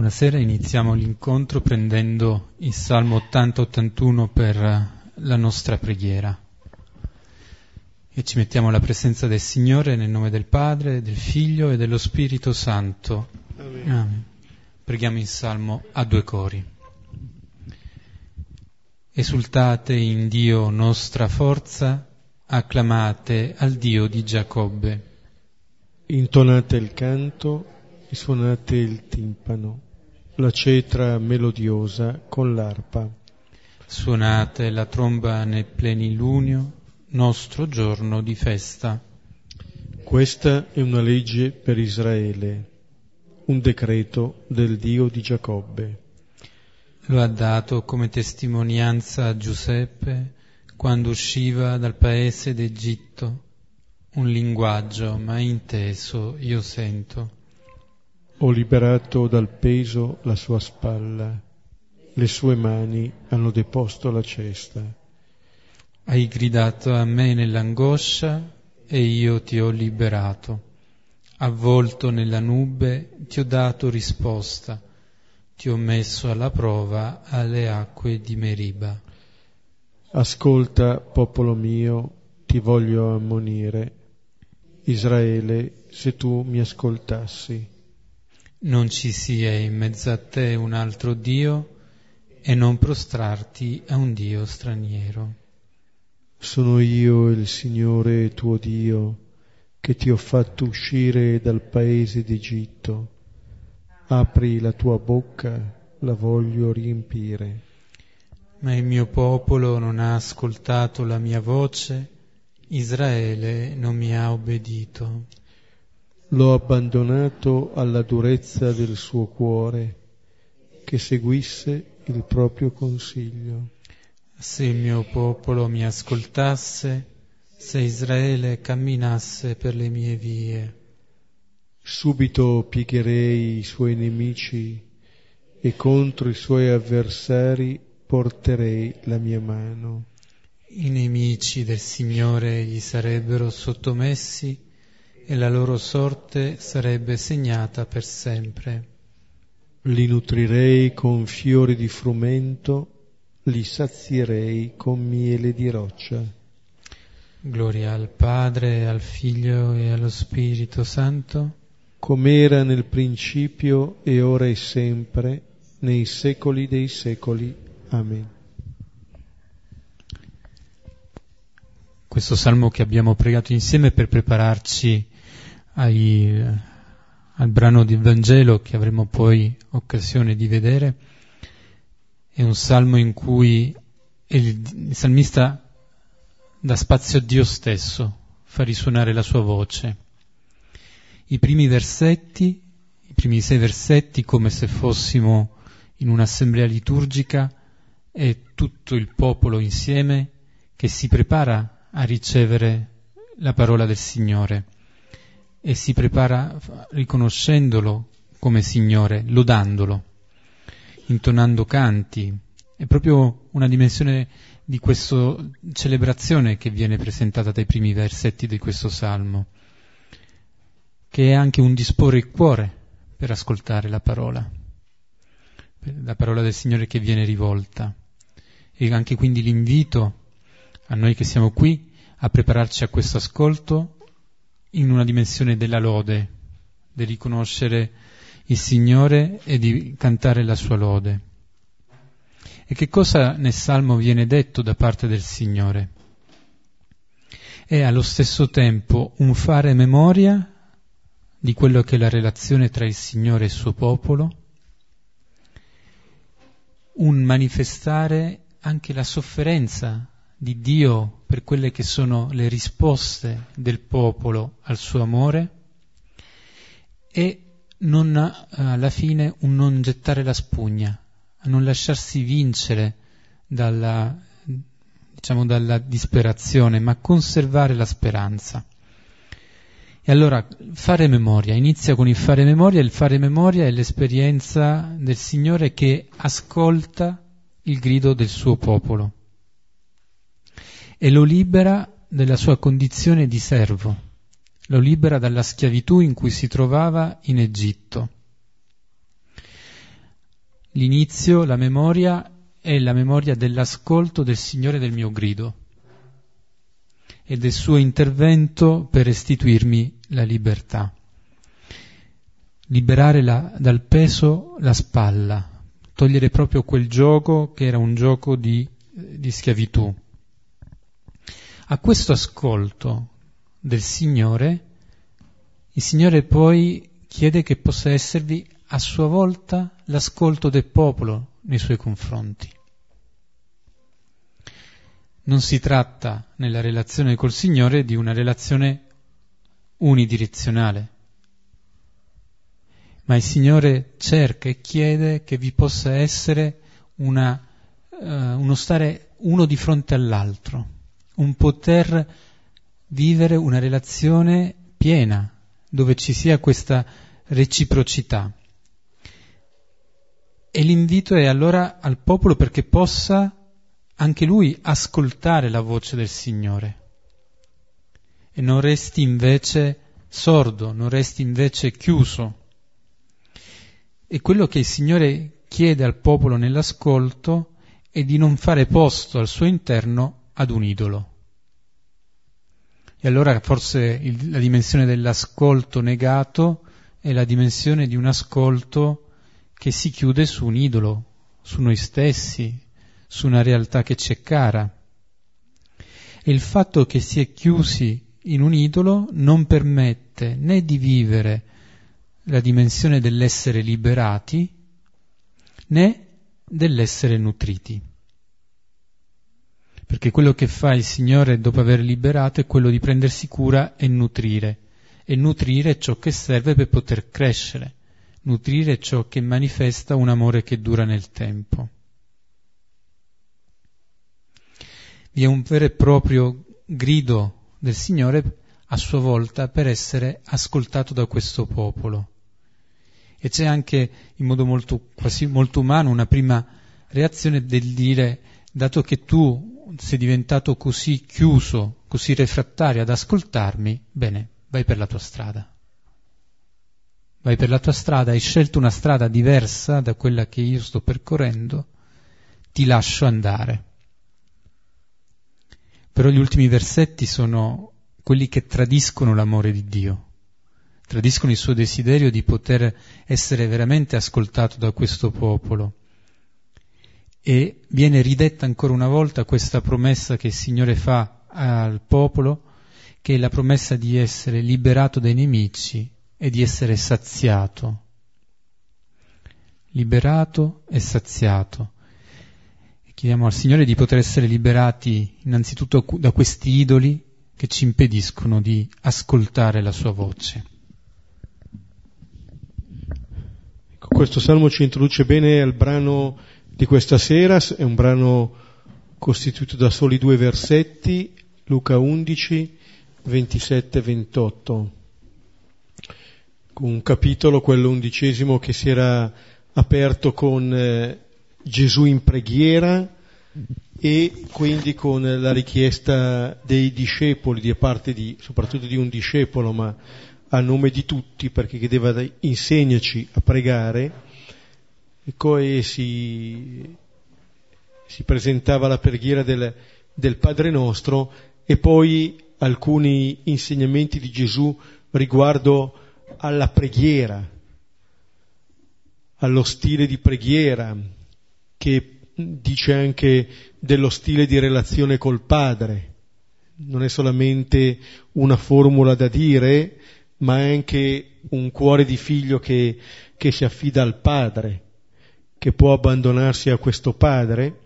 Buonasera, iniziamo l'incontro prendendo il Salmo 80-81 per la nostra preghiera. E ci mettiamo alla presenza del Signore nel nome del Padre, del Figlio e dello Spirito Santo. Amen. Amen. Preghiamo il Salmo a due cori. Esultate in Dio nostra forza, acclamate al Dio di Giacobbe. Intonate il canto e suonate il timpano, la cetra melodiosa con l'arpa. Suonate la tromba nel plenilunio, nostro giorno di festa. Questa è una legge per Israele, un decreto del Dio di Giacobbe. Lo ha dato come testimonianza a Giuseppe quando usciva dal paese d'Egitto. Un linguaggio mai inteso io sento. Ho liberato dal peso la sua spalla, le sue mani hanno deposto la cesta. Hai gridato a me nell'angoscia e io ti ho liberato. Avvolto nella nube ti ho dato risposta, ti ho messo alla prova alle acque di Meriba. Ascolta, popolo mio, ti voglio ammonire. Israele, se tu mi ascoltassi non ci sia in mezzo a te un altro Dio e non prostrarti a un Dio straniero. Sono io il Signore tuo Dio che ti ho fatto uscire dal paese d'Egitto. Apri la tua bocca, la voglio riempire. Ma il mio popolo non ha ascoltato la mia voce, Israele non mi ha obbedito. L'ho abbandonato alla durezza del suo cuore, che seguisse il proprio consiglio. Se il mio popolo mi ascoltasse, se Israele camminasse per le mie vie. Subito piegherei i suoi nemici e contro i suoi avversari porterei la mia mano. I nemici del Signore gli sarebbero sottomessi e la loro sorte sarebbe segnata per sempre. Li nutrirei con fiori di frumento, li sazierei con miele di roccia. Gloria al Padre, al Figlio e allo Spirito Santo, come era nel principio e ora e sempre, nei secoli dei secoli. Amen. Questo salmo che abbiamo pregato insieme per prepararci ai, al brano del Vangelo che avremo poi occasione di vedere. È un salmo in cui il, il salmista dà spazio a Dio stesso, fa risuonare la sua voce. I primi versetti, i primi sei versetti, come se fossimo in un'assemblea liturgica, è tutto il popolo insieme che si prepara a ricevere la parola del Signore e si prepara riconoscendolo come Signore, lodandolo, intonando canti. È proprio una dimensione di questa celebrazione che viene presentata dai primi versetti di questo salmo, che è anche un disporre il cuore per ascoltare la parola, la parola del Signore che viene rivolta. E anche quindi l'invito a noi che siamo qui a prepararci a questo ascolto in una dimensione della lode, di riconoscere il Signore e di cantare la sua lode. E che cosa nel Salmo viene detto da parte del Signore? È allo stesso tempo un fare memoria di quello che è la relazione tra il Signore e il suo popolo, un manifestare anche la sofferenza di Dio per quelle che sono le risposte del popolo al suo amore? E non, alla fine un non gettare la spugna, non lasciarsi vincere dalla, diciamo, dalla disperazione, ma conservare la speranza. E allora fare memoria, inizia con il fare memoria, il fare memoria è l'esperienza del Signore che ascolta il grido del suo popolo e lo libera dalla sua condizione di servo, lo libera dalla schiavitù in cui si trovava in Egitto. l'inizio, la memoria è la memoria dell'ascolto del Signore del mio grido e del suo intervento per restituirmi la libertà. Liberare la, dal peso la spalla, togliere proprio quel gioco che era un gioco di, di schiavitù. A questo ascolto del Signore, il Signore poi chiede che possa esservi a sua volta l'ascolto del popolo nei suoi confronti. Non si tratta nella relazione col Signore di una relazione unidirezionale, ma il Signore cerca e chiede che vi possa essere una, uh, uno stare uno di fronte all'altro, un poter vivere una relazione piena, dove ci sia questa reciprocità. E l'invito è allora al popolo perché possa anche lui ascoltare la voce del Signore e non resti invece sordo, non resti invece chiuso. E quello che il Signore chiede al popolo nell'ascolto è di non fare posto al suo interno ad un idolo. E allora forse il, la dimensione dell'ascolto negato è la dimensione di un ascolto che si chiude su un idolo, su noi stessi, su una realtà che ci è cara. E il fatto che si è chiusi in un idolo non permette né di vivere la dimensione dell'essere liberati né dell'essere nutriti. Perché quello che fa il Signore dopo aver liberato è quello di prendersi cura e nutrire, e nutrire ciò che serve per poter crescere nutrire ciò che manifesta un amore che dura nel tempo. Vi è un vero e proprio grido del Signore a sua volta per essere ascoltato da questo popolo. E c'è anche in modo molto, quasi molto umano una prima reazione del dire, dato che tu sei diventato così chiuso, così refrattario ad ascoltarmi, bene, vai per la tua strada vai per la tua strada, hai scelto una strada diversa da quella che io sto percorrendo, ti lascio andare. Però gli ultimi versetti sono quelli che tradiscono l'amore di Dio, tradiscono il suo desiderio di poter essere veramente ascoltato da questo popolo. E viene ridetta ancora una volta questa promessa che il Signore fa al popolo, che è la promessa di essere liberato dai nemici e di essere saziato, liberato e saziato. chiediamo al Signore di poter essere liberati innanzitutto da questi idoli che ci impediscono di ascoltare la sua voce. Ecco, questo salmo ci introduce bene al brano di questa sera, è un brano costituito da soli due versetti, Luca 11, 27 e 28 un capitolo, quello undicesimo, che si era aperto con eh, Gesù in preghiera e quindi con la richiesta dei discepoli, di parte di, soprattutto di un discepolo, ma a nome di tutti, perché chiedeva insegnaci a pregare, e si, si presentava la preghiera del, del Padre nostro e poi alcuni insegnamenti di Gesù riguardo alla preghiera, allo stile di preghiera che dice anche dello stile di relazione col Padre. Non è solamente una formula da dire, ma è anche un cuore di figlio che, che si affida al Padre, che può abbandonarsi a questo Padre.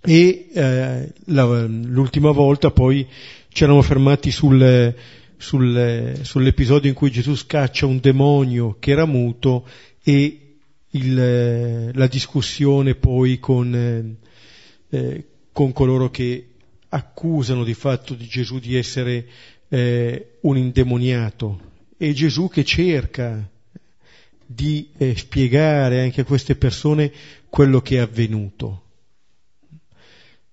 E eh, la, l'ultima volta poi ci eravamo fermati sul, sul, sull'episodio in cui Gesù scaccia un demonio che era muto e il, la discussione poi con, eh, eh, con, coloro che accusano di fatto di Gesù di essere eh, un indemoniato e Gesù che cerca di eh, spiegare anche a queste persone quello che è avvenuto.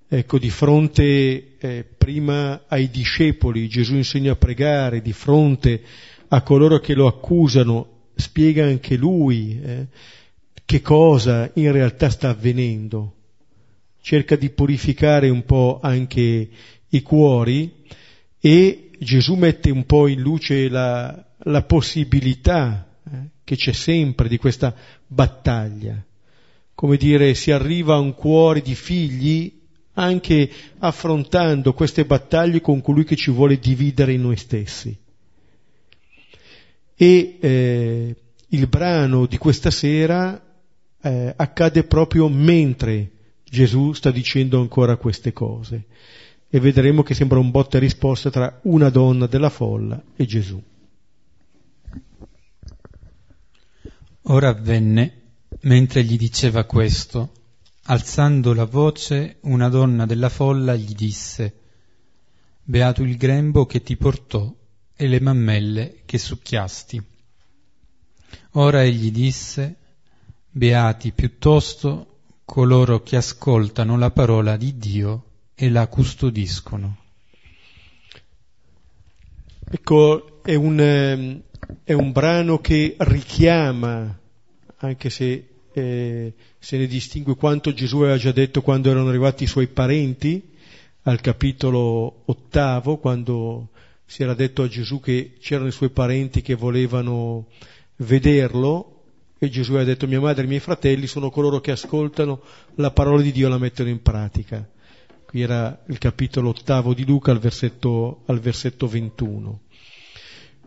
Ecco, di fronte eh, prima ai discepoli Gesù insegna a pregare, di fronte a coloro che lo accusano spiega anche lui eh, che cosa in realtà sta avvenendo. Cerca di purificare un po' anche i cuori e Gesù mette un po' in luce la, la possibilità che c'è sempre di questa battaglia. Come dire, si arriva a un cuore di figli anche affrontando queste battaglie con colui che ci vuole dividere in noi stessi. E eh, il brano di questa sera eh, accade proprio mentre Gesù sta dicendo ancora queste cose e vedremo che sembra un botta e risposta tra una donna della folla e Gesù. Ora avvenne, mentre gli diceva questo, alzando la voce, una donna della folla gli disse, Beato il grembo che ti portò e le mammelle che succhiasti. Ora egli disse, Beati piuttosto coloro che ascoltano la parola di Dio e la custodiscono. Ecco, è un, è un brano che richiama, anche se eh, se ne distingue quanto Gesù aveva già detto quando erano arrivati i suoi parenti, al capitolo ottavo, quando si era detto a Gesù che c'erano i suoi parenti che volevano vederlo, e Gesù ha detto mia madre e i miei fratelli sono coloro che ascoltano la parola di Dio e la mettono in pratica. Qui era il capitolo ottavo di Luca al versetto, al versetto 21.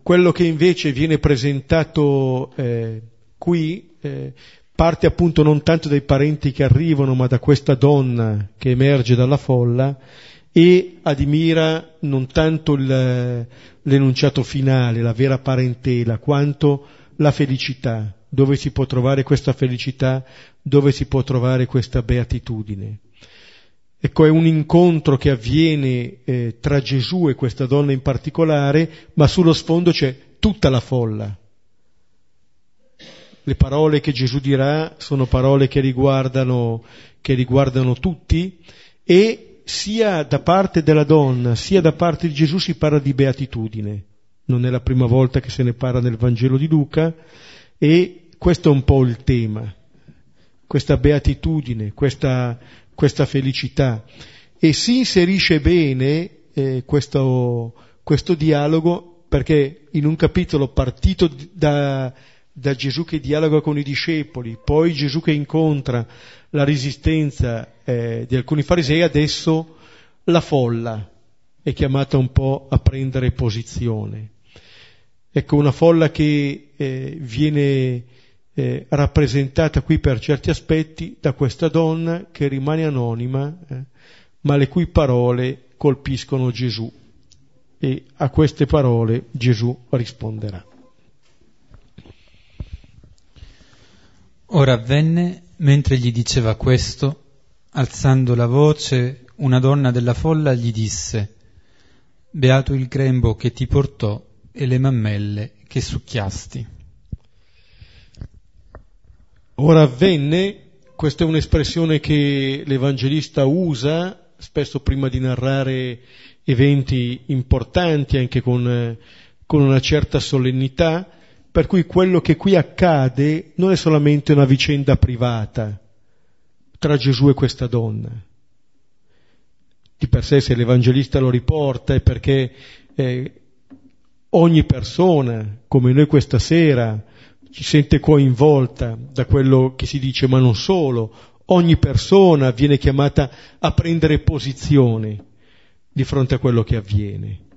Quello che invece viene presentato eh, qui eh, parte appunto non tanto dai parenti che arrivano, ma da questa donna che emerge dalla folla e admira non tanto il, l'enunciato finale, la vera parentela, quanto la felicità, dove si può trovare questa felicità, dove si può trovare questa beatitudine. Ecco, è un incontro che avviene eh, tra Gesù e questa donna in particolare, ma sullo sfondo c'è tutta la folla. Le parole che Gesù dirà sono parole che riguardano, che riguardano tutti e sia da parte della donna sia da parte di Gesù si parla di beatitudine. Non è la prima volta che se ne parla nel Vangelo di Luca e questo è un po' il tema, questa beatitudine, questa, questa felicità. E si inserisce bene eh, questo, questo dialogo perché in un capitolo partito da, da Gesù che dialoga con i discepoli, poi Gesù che incontra la resistenza eh, di alcuni farisei, adesso la folla è chiamata un po' a prendere posizione. Ecco, una folla che eh, viene eh, rappresentata qui per certi aspetti da questa donna che rimane anonima, eh, ma le cui parole colpiscono Gesù e a queste parole Gesù risponderà. Ora avvenne, mentre gli diceva questo, alzando la voce, una donna della folla gli disse, Beato il grembo che ti portò e le mammelle che succhiasti. Ora avvenne, questa è un'espressione che l'Evangelista usa spesso prima di narrare eventi importanti, anche con, con una certa solennità, per cui quello che qui accade non è solamente una vicenda privata tra Gesù e questa donna. Di per sé se l'Evangelista lo riporta è perché eh, ogni persona, come noi questa sera, ci sente coinvolta da quello che si dice, ma non solo, ogni persona viene chiamata a prendere posizione di fronte a quello che avviene.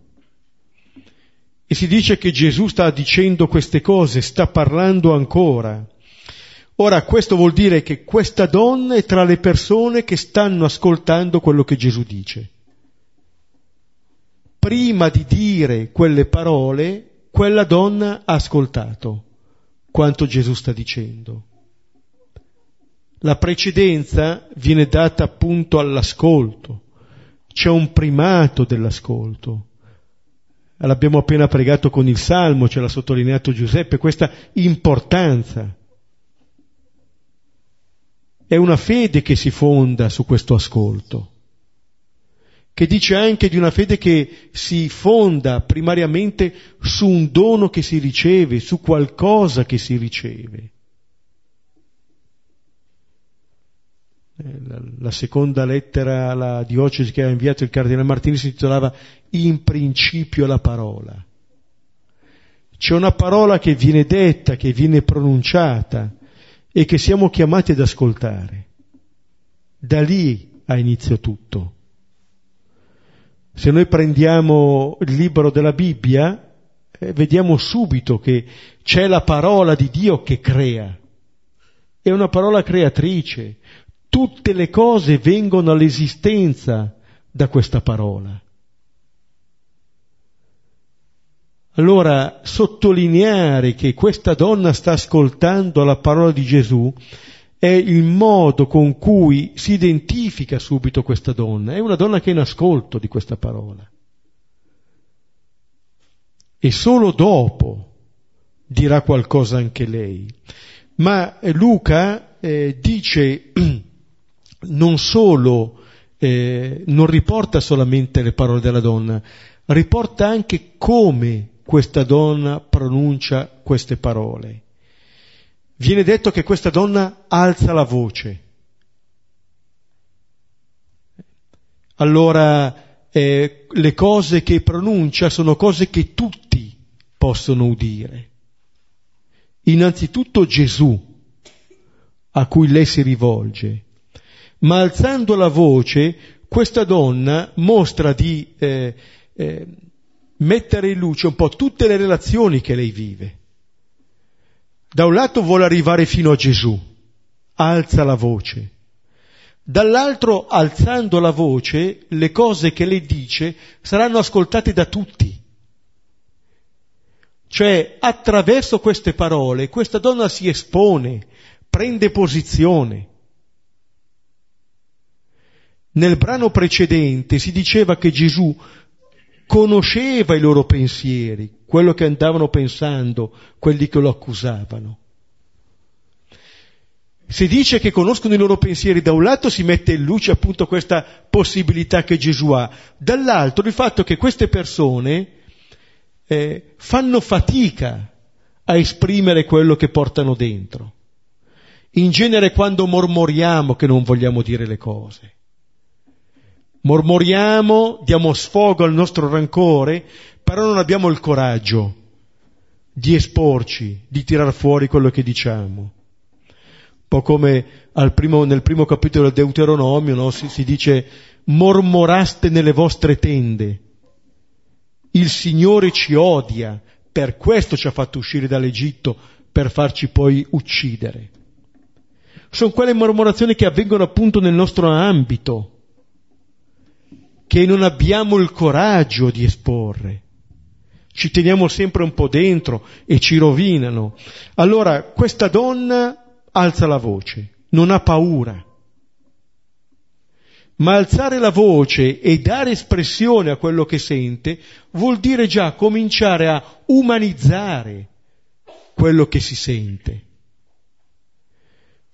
E si dice che Gesù sta dicendo queste cose, sta parlando ancora. Ora, questo vuol dire che questa donna è tra le persone che stanno ascoltando quello che Gesù dice. Prima di dire quelle parole, quella donna ha ascoltato quanto Gesù sta dicendo. La precedenza viene data appunto all'ascolto, c'è un primato dell'ascolto. L'abbiamo appena pregato con il Salmo, ce l'ha sottolineato Giuseppe, questa importanza. È una fede che si fonda su questo ascolto che dice anche di una fede che si fonda primariamente su un dono che si riceve, su qualcosa che si riceve. La, la, seconda lettera alla diocesi che ha inviato il cardinale Martini si intitolava In principio la parola. C'è una parola che viene detta, che viene pronunciata e che siamo chiamati ad ascoltare. Da lì ha inizio tutto. Se noi prendiamo il libro della Bibbia, eh, vediamo subito che c'è la parola di Dio che crea. È una parola creatrice. Tutte le cose vengono all'esistenza da questa parola. Allora, sottolineare che questa donna sta ascoltando la parola di Gesù è il modo con cui si identifica subito questa donna. È una donna che è in ascolto di questa parola. E solo dopo dirà qualcosa anche lei. Ma Luca eh, dice non solo, eh, non riporta solamente le parole della donna, riporta anche come questa donna pronuncia queste parole. Viene detto che questa donna alza la voce. Allora eh, le cose che pronuncia sono cose che tutti possono udire. Innanzitutto Gesù, a cui lei si rivolge, ma alzando la voce questa donna mostra di eh, eh, mettere in luce un po' tutte le relazioni che lei vive. Da un lato vuole arrivare fino a Gesù, alza la voce. Dall'altro, alzando la voce, le cose che lei dice saranno ascoltate da tutti. Cioè, attraverso queste parole, questa donna si espone, prende posizione. Nel brano precedente si diceva che Gesù conosceva i loro pensieri, quello che andavano pensando quelli che lo accusavano. Se dice che conoscono i loro pensieri, da un lato si mette in luce appunto questa possibilità che Gesù ha, dall'altro il fatto che queste persone eh, fanno fatica a esprimere quello che portano dentro. In genere quando mormoriamo che non vogliamo dire le cose mormoriamo, diamo sfogo al nostro rancore, però non abbiamo il coraggio di esporci, di tirar fuori quello che diciamo. Un po' come primo, nel primo capitolo del Deuteronomio no? si, si dice mormoraste nelle vostre tende. Il Signore ci odia, per questo ci ha fatto uscire dall'Egitto, per farci poi uccidere. Sono quelle mormorazioni che avvengono appunto nel nostro ambito, che non abbiamo il coraggio di esporre. Ci teniamo sempre un po' dentro e ci rovinano. Allora questa donna alza la voce, non ha paura. Ma alzare la voce e dare espressione a quello che sente vuol dire già cominciare a umanizzare quello che si sente.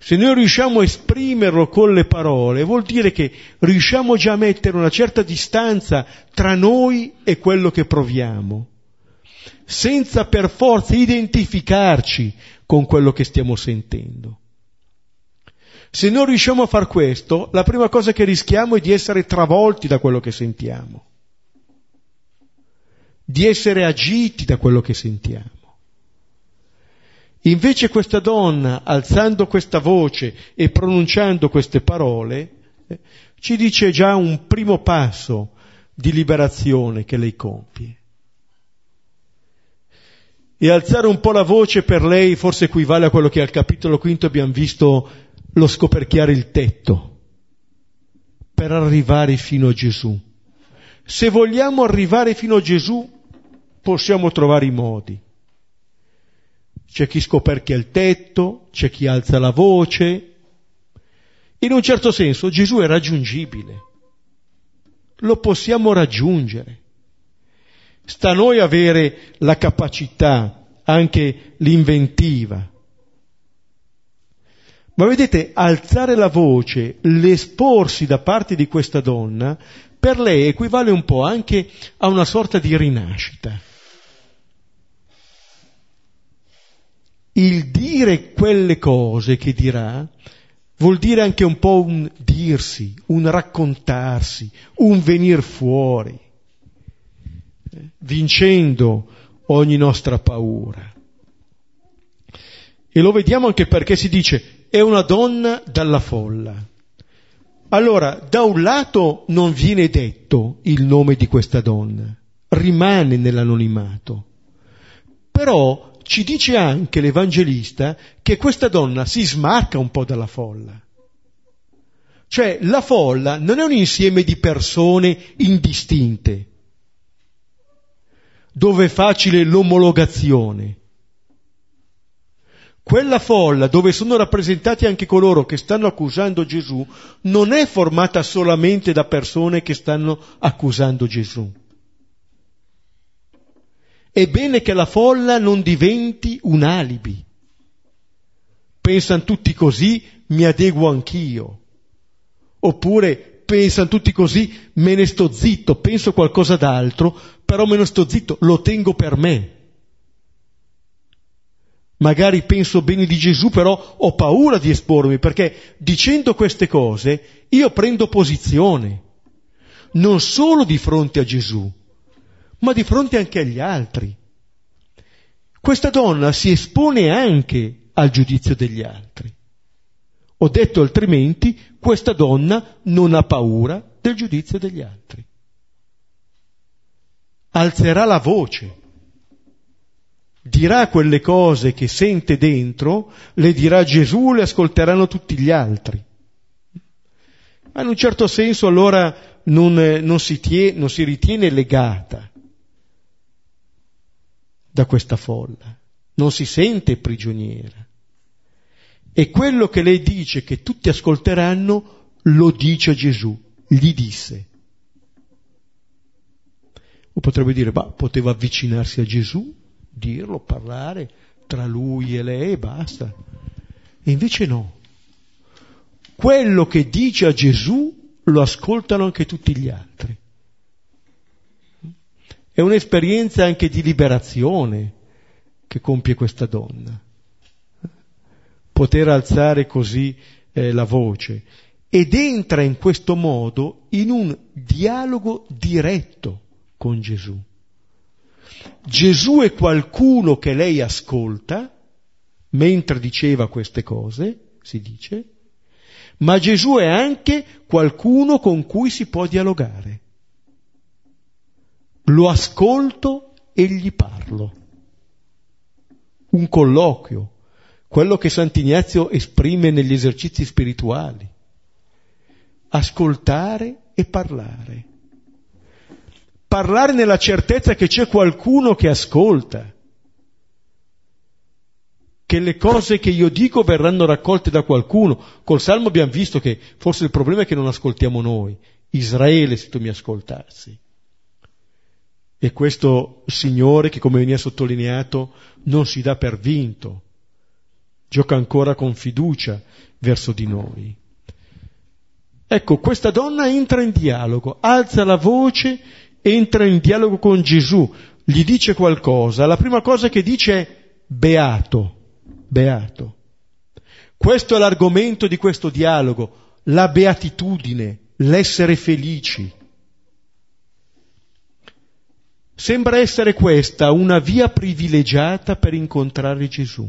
Se noi riusciamo a esprimerlo con le parole, vuol dire che riusciamo già a mettere una certa distanza tra noi e quello che proviamo, senza per forza identificarci con quello che stiamo sentendo. Se non riusciamo a far questo, la prima cosa che rischiamo è di essere travolti da quello che sentiamo, di essere agiti da quello che sentiamo. Invece questa donna, alzando questa voce e pronunciando queste parole, eh, ci dice già un primo passo di liberazione che lei compie. E alzare un po' la voce per lei forse equivale a quello che al capitolo quinto abbiamo visto lo scoperchiare il tetto per arrivare fino a Gesù. Se vogliamo arrivare fino a Gesù possiamo trovare i modi c'è chi scoperchia il tetto, c'è chi alza la voce. In un certo senso Gesù è raggiungibile, lo possiamo raggiungere. Sta a noi avere la capacità, anche l'inventiva. Ma vedete, alzare la voce, l'esporsi da parte di questa donna, per lei equivale un po' anche a una sorta di rinascita. Il dire quelle cose che dirà vuol dire anche un po' un dirsi, un raccontarsi, un venir fuori, eh, vincendo ogni nostra paura. E lo vediamo anche perché si dice è una donna dalla folla. Allora, da un lato non viene detto il nome di questa donna, rimane nell'anonimato, però ci dice anche l'Evangelista che questa donna si smarca un po' dalla folla. Cioè la folla non è un insieme di persone indistinte, dove è facile l'omologazione. Quella folla dove sono rappresentati anche coloro che stanno accusando Gesù non è formata solamente da persone che stanno accusando Gesù. È bene che la folla non diventi un alibi. Pensano tutti così, mi adeguo anch'io. Oppure pensano tutti così, me ne sto zitto, penso qualcosa d'altro, però me ne sto zitto, lo tengo per me. Magari penso bene di Gesù, però ho paura di espormi, perché dicendo queste cose io prendo posizione, non solo di fronte a Gesù, ma di fronte anche agli altri. Questa donna si espone anche al giudizio degli altri. Ho detto altrimenti, questa donna non ha paura del giudizio degli altri. Alzerà la voce, dirà quelle cose che sente dentro, le dirà Gesù, le ascolteranno tutti gli altri. Ma in un certo senso allora non, non, si, tie, non si ritiene legata da questa folla, non si sente prigioniera. E quello che lei dice che tutti ascolteranno lo dice Gesù, gli disse. O potrebbe dire, ma poteva avvicinarsi a Gesù, dirlo, parlare tra lui e lei e basta. E invece no. Quello che dice a Gesù lo ascoltano anche tutti gli altri. È un'esperienza anche di liberazione che compie questa donna. Poter alzare così eh, la voce ed entra in questo modo in un dialogo diretto con Gesù. Gesù è qualcuno che lei ascolta mentre diceva queste cose, si dice, ma Gesù è anche qualcuno con cui si può dialogare lo ascolto e gli parlo. Un colloquio, quello che Sant'Ignazio esprime negli esercizi spirituali. Ascoltare e parlare. Parlare nella certezza che c'è qualcuno che ascolta, che le cose che io dico verranno raccolte da qualcuno. Col Salmo abbiamo visto che forse il problema è che non ascoltiamo noi. Israele se tu mi ascoltassi. E questo Signore, che come veniva sottolineato, non si dà per vinto, gioca ancora con fiducia verso di noi. Ecco, questa donna entra in dialogo, alza la voce, entra in dialogo con Gesù, gli dice qualcosa. La prima cosa che dice è beato, beato. Questo è l'argomento di questo dialogo, la beatitudine, l'essere felici. Sembra essere questa una via privilegiata per incontrare Gesù.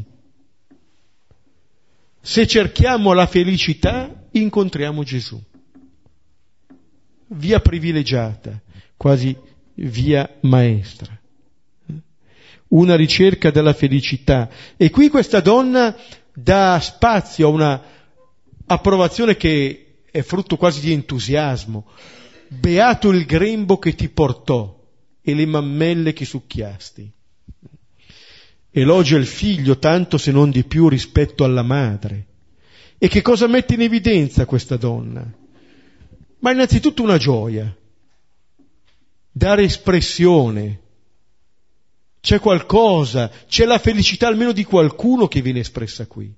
Se cerchiamo la felicità, incontriamo Gesù. Via privilegiata, quasi via maestra. Una ricerca della felicità. E qui questa donna dà spazio a una approvazione che è frutto quasi di entusiasmo. Beato il grembo che ti portò e le mammelle che succhiasti. Elogia il figlio tanto se non di più rispetto alla madre. E che cosa mette in evidenza questa donna? Ma innanzitutto una gioia, dare espressione. C'è qualcosa, c'è la felicità almeno di qualcuno che viene espressa qui.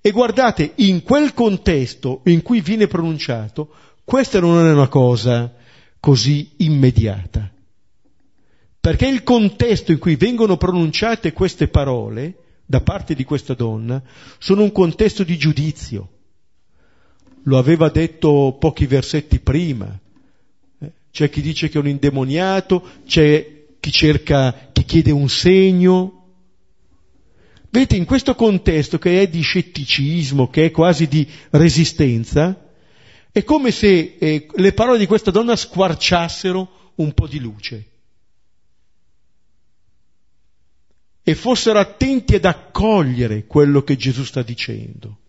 E guardate, in quel contesto in cui viene pronunciato, questa non è una cosa così immediata. Perché il contesto in cui vengono pronunciate queste parole da parte di questa donna sono un contesto di giudizio, lo aveva detto pochi versetti prima. Eh, c'è chi dice che è un indemoniato, c'è chi cerca, chi chiede un segno. Vedete, in questo contesto che è di scetticismo, che è quasi di resistenza, è come se eh, le parole di questa donna squarciassero un po' di luce e fossero attenti ad accogliere quello che Gesù sta dicendo.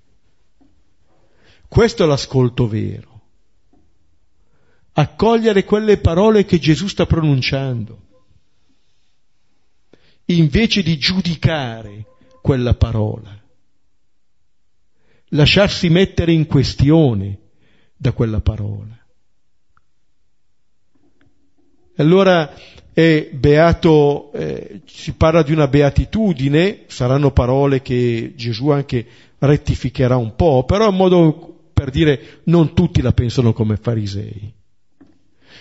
Questo è l'ascolto vero. Accogliere quelle parole che Gesù sta pronunciando, invece di giudicare quella parola, lasciarsi mettere in questione da quella parola. Allora è beato, eh, si parla di una beatitudine, saranno parole che Gesù anche rettificherà un po', però in modo per dire non tutti la pensano come farisei.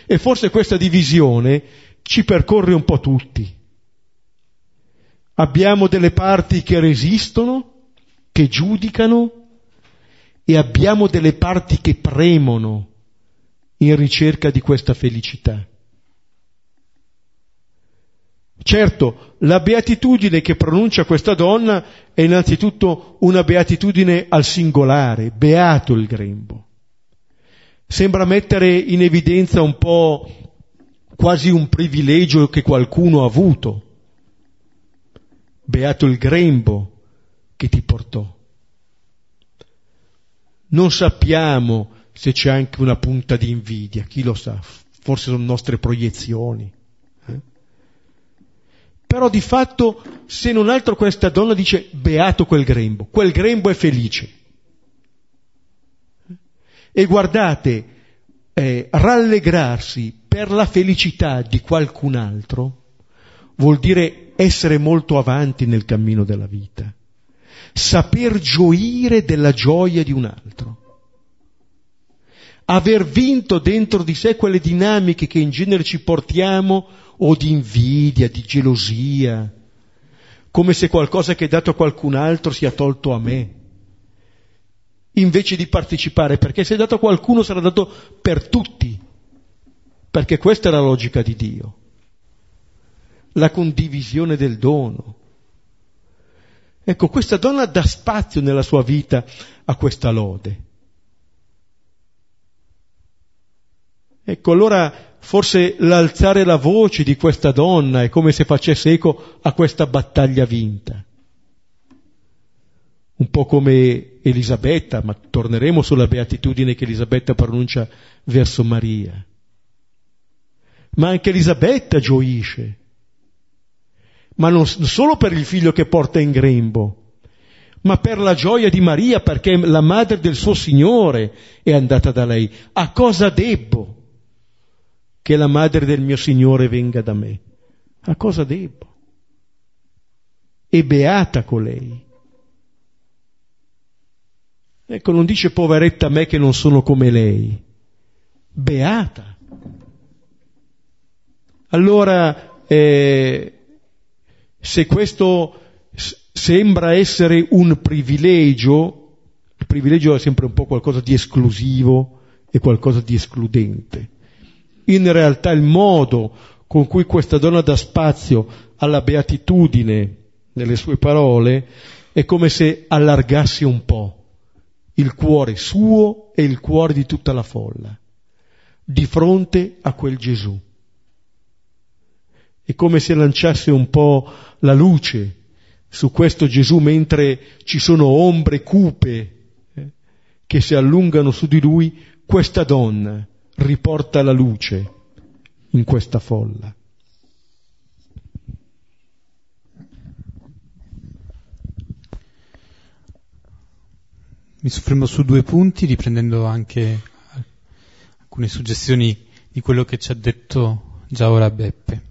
E forse questa divisione ci percorre un po' tutti. Abbiamo delle parti che resistono, che giudicano, e abbiamo delle parti che premono in ricerca di questa felicità. Certo, la beatitudine che pronuncia questa donna è innanzitutto una beatitudine al singolare, beato il grembo. Sembra mettere in evidenza un po' quasi un privilegio che qualcuno ha avuto. Beato il grembo che ti portò non sappiamo se c'è anche una punta di invidia, chi lo sa, forse sono nostre proiezioni. Però di fatto, se non altro questa donna dice beato quel grembo, quel grembo è felice. E guardate, eh, rallegrarsi per la felicità di qualcun altro vuol dire essere molto avanti nel cammino della vita saper gioire della gioia di un altro. Aver vinto dentro di sé quelle dinamiche che in genere ci portiamo o di invidia, di gelosia, come se qualcosa che è dato a qualcun altro sia tolto a me, invece di partecipare, perché se è dato a qualcuno sarà dato per tutti, perché questa è la logica di Dio, la condivisione del dono. Ecco, questa donna dà spazio nella sua vita a questa lode. Ecco, allora forse l'alzare la voce di questa donna è come se facesse eco a questa battaglia vinta. Un po' come Elisabetta, ma torneremo sulla beatitudine che Elisabetta pronuncia verso Maria. Ma anche Elisabetta gioisce ma non solo per il figlio che porta in grembo, ma per la gioia di Maria, perché la madre del suo Signore è andata da lei. A cosa debbo che la madre del mio Signore venga da me? A cosa debbo? E beata colei. Ecco, non dice poveretta me che non sono come lei. Beata. Allora, eh, se questo sembra essere un privilegio, il privilegio è sempre un po' qualcosa di esclusivo e qualcosa di escludente. In realtà il modo con cui questa donna dà spazio alla beatitudine nelle sue parole è come se allargasse un po' il cuore suo e il cuore di tutta la folla di fronte a quel Gesù. È come se lanciasse un po' la luce su questo Gesù mentre ci sono ombre cupe eh, che si allungano su di lui, questa donna riporta la luce in questa folla. Mi soffermo su due punti, riprendendo anche alcune suggestioni di quello che ci ha detto già ora Beppe.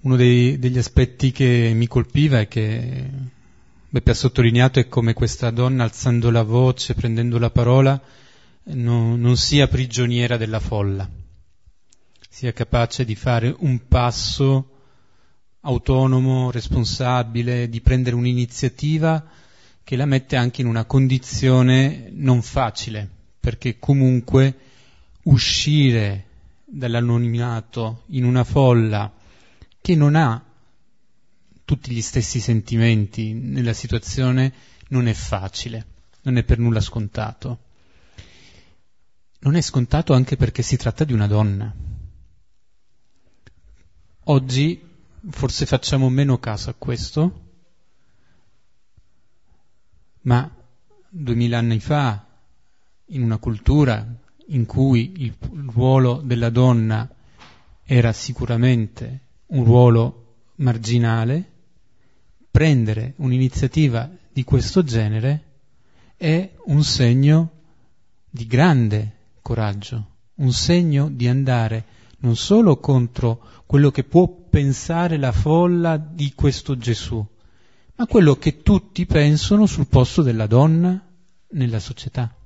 Uno dei, degli aspetti che mi colpiva e che Beppe ha sottolineato è come questa donna, alzando la voce, prendendo la parola, no, non sia prigioniera della folla, sia capace di fare un passo autonomo, responsabile, di prendere un'iniziativa che la mette anche in una condizione non facile, perché comunque uscire dall'anonimato in una folla che non ha tutti gli stessi sentimenti nella situazione non è facile, non è per nulla scontato. Non è scontato anche perché si tratta di una donna. Oggi forse facciamo meno caso a questo, ma duemila anni fa, in una cultura in cui il ruolo della donna era sicuramente un ruolo marginale, prendere un'iniziativa di questo genere è un segno di grande coraggio, un segno di andare non solo contro quello che può pensare la folla di questo Gesù, ma quello che tutti pensano sul posto della donna nella società,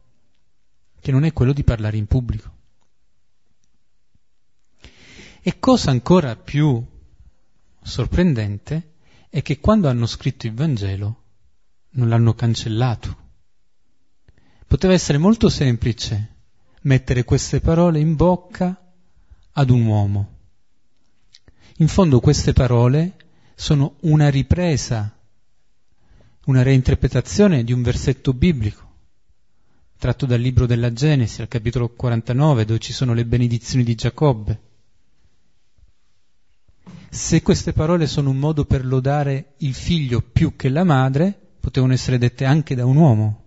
che non è quello di parlare in pubblico. E cosa ancora più sorprendente è che quando hanno scritto il Vangelo non l'hanno cancellato. Poteva essere molto semplice mettere queste parole in bocca ad un uomo. In fondo queste parole sono una ripresa, una reinterpretazione di un versetto biblico, tratto dal libro della Genesi, al capitolo 49, dove ci sono le benedizioni di Giacobbe. Se queste parole sono un modo per lodare il figlio più che la madre, potevano essere dette anche da un uomo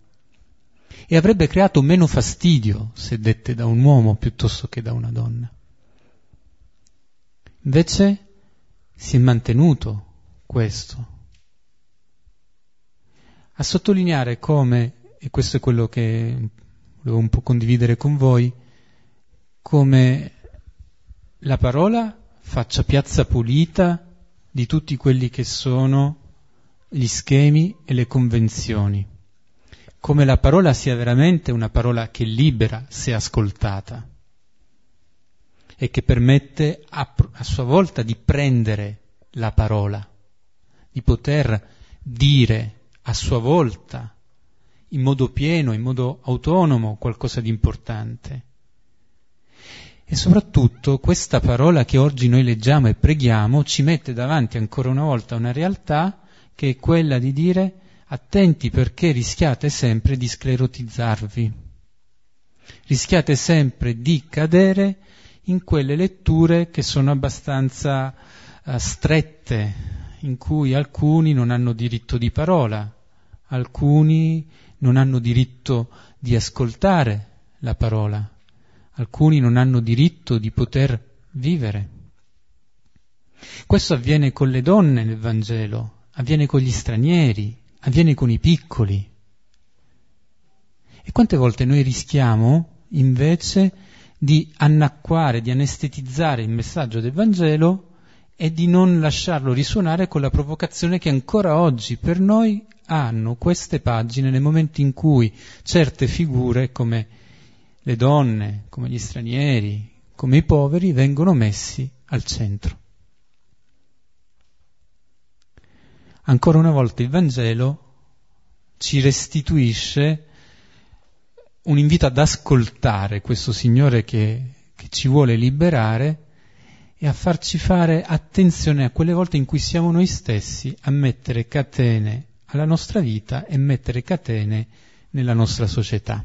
e avrebbe creato meno fastidio se dette da un uomo piuttosto che da una donna. Invece si è mantenuto questo. A sottolineare come, e questo è quello che volevo un po' condividere con voi, come la parola faccia piazza pulita di tutti quelli che sono gli schemi e le convenzioni come la parola sia veramente una parola che libera se ascoltata e che permette a, a sua volta di prendere la parola, di poter dire a sua volta in modo pieno, in modo autonomo qualcosa di importante. E soprattutto questa parola che oggi noi leggiamo e preghiamo ci mette davanti ancora una volta una realtà che è quella di dire attenti perché rischiate sempre di sclerotizzarvi, rischiate sempre di cadere in quelle letture che sono abbastanza uh, strette, in cui alcuni non hanno diritto di parola, alcuni non hanno diritto di ascoltare la parola, alcuni non hanno diritto di poter vivere. Questo avviene con le donne nel Vangelo, avviene con gli stranieri, avviene con i piccoli. E quante volte noi rischiamo invece di annacquare, di anestetizzare il messaggio del Vangelo e di non lasciarlo risuonare con la provocazione che ancora oggi per noi hanno queste pagine nel momento in cui certe figure come le donne, come gli stranieri, come i poveri vengono messi al centro. Ancora una volta il Vangelo ci restituisce un invito ad ascoltare questo Signore che, che ci vuole liberare e a farci fare attenzione a quelle volte in cui siamo noi stessi a mettere catene alla nostra vita e mettere catene nella nostra società.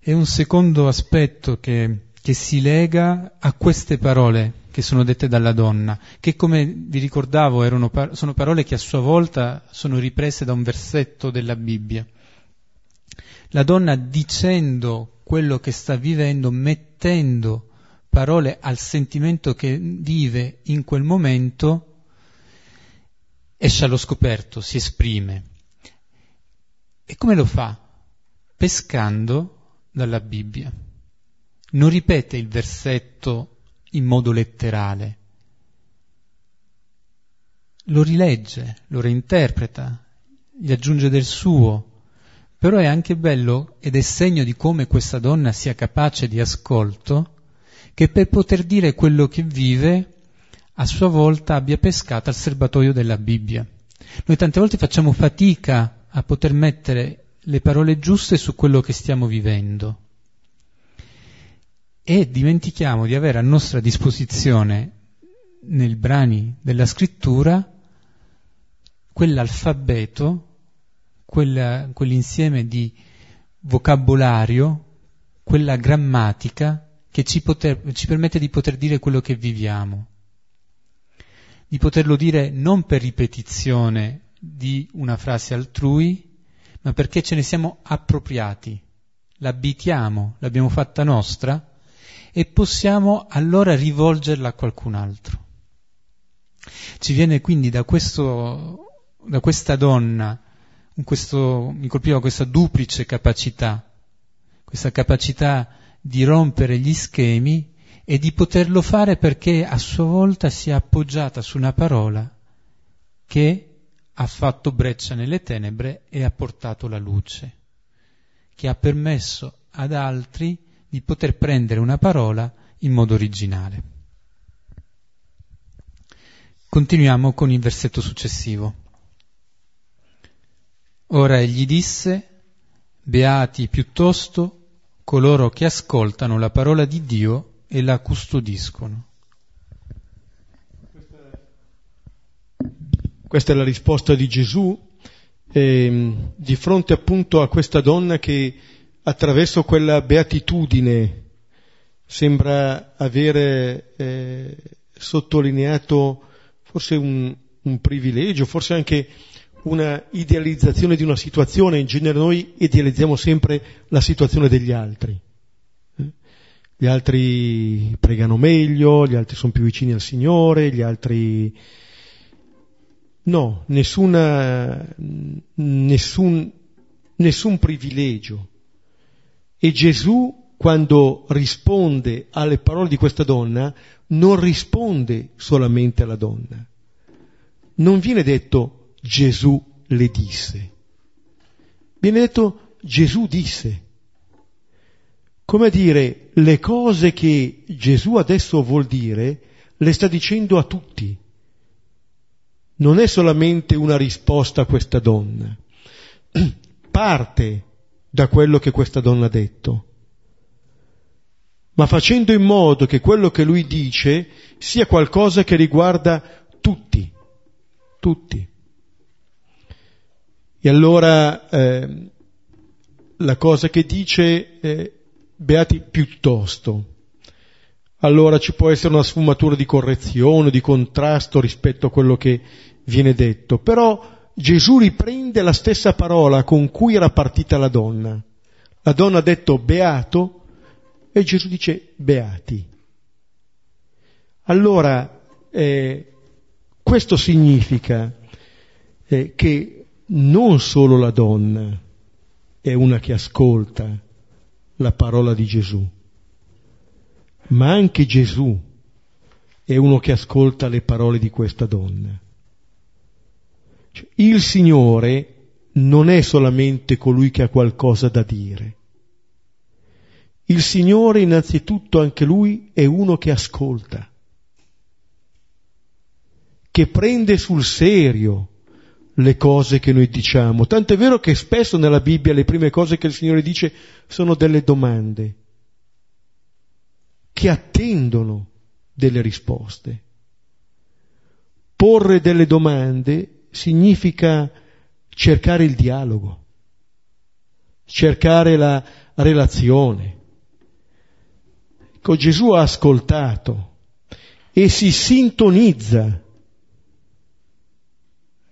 E un secondo aspetto che, che si lega a queste parole che sono dette dalla donna, che come vi ricordavo par- sono parole che a sua volta sono riprese da un versetto della Bibbia. La donna dicendo quello che sta vivendo, mettendo parole al sentimento che vive in quel momento, esce allo scoperto, si esprime. E come lo fa? Pescando dalla Bibbia. Non ripete il versetto in modo letterale. Lo rilegge, lo reinterpreta, gli aggiunge del suo, però è anche bello ed è segno di come questa donna sia capace di ascolto, che per poter dire quello che vive, a sua volta abbia pescato al serbatoio della Bibbia. Noi tante volte facciamo fatica a poter mettere le parole giuste su quello che stiamo vivendo e dimentichiamo di avere a nostra disposizione nei brani della scrittura quell'alfabeto, quella, quell'insieme di vocabolario, quella grammatica che ci, poter, ci permette di poter dire quello che viviamo, di poterlo dire non per ripetizione di una frase altrui, ma perché ce ne siamo appropriati, l'abitiamo, l'abbiamo fatta nostra e possiamo allora rivolgerla a qualcun altro. Ci viene quindi da, questo, da questa donna, questo, mi colpiva questa duplice capacità, questa capacità di rompere gli schemi e di poterlo fare perché a sua volta si è appoggiata su una parola che ha fatto breccia nelle tenebre e ha portato la luce, che ha permesso ad altri di poter prendere una parola in modo originale. Continuiamo con il versetto successivo. Ora egli disse, beati piuttosto coloro che ascoltano la parola di Dio e la custodiscono. Questa è la risposta di Gesù eh, di fronte appunto a questa donna che attraverso quella beatitudine sembra avere eh, sottolineato forse un, un privilegio, forse anche una idealizzazione di una situazione, in genere noi idealizziamo sempre la situazione degli altri. Gli altri pregano meglio, gli altri sono più vicini al Signore, gli altri... No, nessuna, nessun, nessun privilegio. E Gesù, quando risponde alle parole di questa donna, non risponde solamente alla donna. Non viene detto Gesù le disse. Viene detto Gesù disse. Come a dire, le cose che Gesù adesso vuol dire le sta dicendo a tutti. Non è solamente una risposta a questa donna. Parte da quello che questa donna ha detto, ma facendo in modo che quello che lui dice sia qualcosa che riguarda tutti, tutti. E allora eh, la cosa che dice è beati piuttosto. Allora ci può essere una sfumatura di correzione, di contrasto rispetto a quello che viene detto, però Gesù riprende la stessa parola con cui era partita la donna. La donna ha detto beato e Gesù dice beati. Allora, eh, questo significa eh, che non solo la donna è una che ascolta la parola di Gesù, ma anche Gesù è uno che ascolta le parole di questa donna. Il Signore non è solamente colui che ha qualcosa da dire. Il Signore innanzitutto anche Lui è uno che ascolta, che prende sul serio le cose che noi diciamo. Tanto è vero che spesso nella Bibbia le prime cose che il Signore dice sono delle domande, che attendono delle risposte. Porre delle domande significa cercare il dialogo, cercare la relazione. Ecco, Gesù ha ascoltato e si sintonizza